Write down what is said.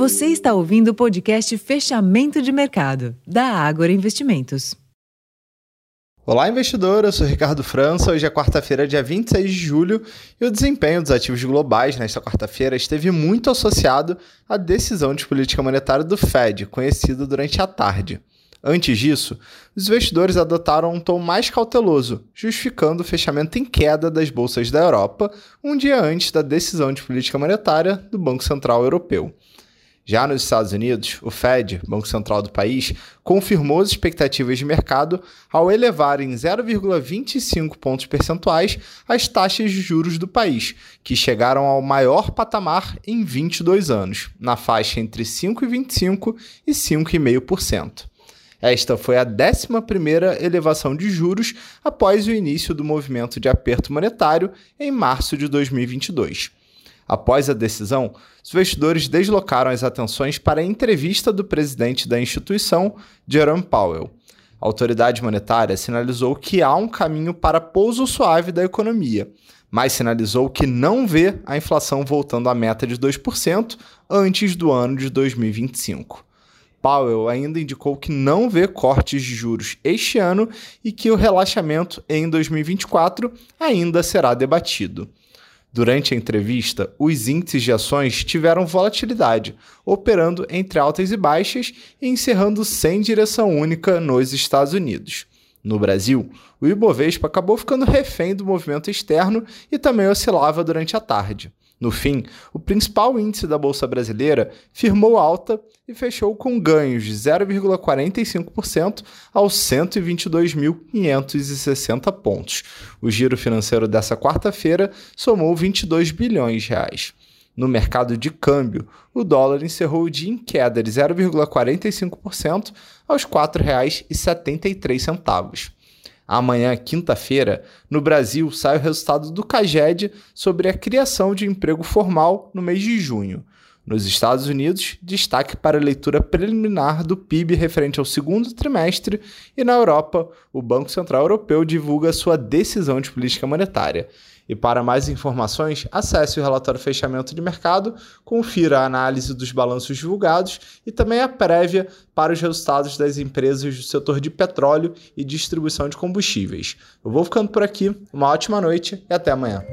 Você está ouvindo o podcast Fechamento de Mercado, da Ágora Investimentos. Olá, investidor. Eu sou Ricardo França. Hoje é quarta-feira, dia 26 de julho, e o desempenho dos ativos globais nesta quarta-feira esteve muito associado à decisão de política monetária do Fed, conhecida durante a tarde. Antes disso, os investidores adotaram um tom mais cauteloso, justificando o fechamento em queda das bolsas da Europa um dia antes da decisão de política monetária do Banco Central Europeu. Já nos Estados Unidos, o Fed, Banco Central do país, confirmou as expectativas de mercado ao elevar em 0,25 pontos percentuais as taxas de juros do país, que chegaram ao maior patamar em 22 anos, na faixa entre 5,25% e 5,5%. Esta foi a 11ª elevação de juros após o início do movimento de aperto monetário em março de 2022. Após a decisão, os investidores deslocaram as atenções para a entrevista do presidente da instituição, Jerome Powell. A autoridade monetária sinalizou que há um caminho para pouso suave da economia, mas sinalizou que não vê a inflação voltando à meta de 2% antes do ano de 2025. Powell ainda indicou que não vê cortes de juros este ano e que o relaxamento em 2024 ainda será debatido. Durante a entrevista, os índices de ações tiveram volatilidade, operando entre altas e baixas e encerrando sem direção única nos Estados Unidos. No Brasil, o Ibovespa acabou ficando refém do movimento externo e também oscilava durante a tarde. No fim, o principal índice da Bolsa Brasileira firmou alta e fechou com ganhos de 0,45% aos 122.560 pontos. O giro financeiro dessa quarta-feira somou 22 bilhões de reais. No mercado de câmbio, o dólar encerrou o dia em queda de 0,45% aos R$ 4,73. Amanhã, quinta-feira, no Brasil, sai o resultado do CAGED sobre a criação de emprego formal no mês de junho. Nos Estados Unidos, destaque para a leitura preliminar do PIB referente ao segundo trimestre, e na Europa, o Banco Central Europeu divulga sua decisão de política monetária. E para mais informações, acesse o relatório Fechamento de Mercado, confira a análise dos balanços divulgados e também a prévia para os resultados das empresas do setor de petróleo e distribuição de combustíveis. Eu vou ficando por aqui, uma ótima noite e até amanhã.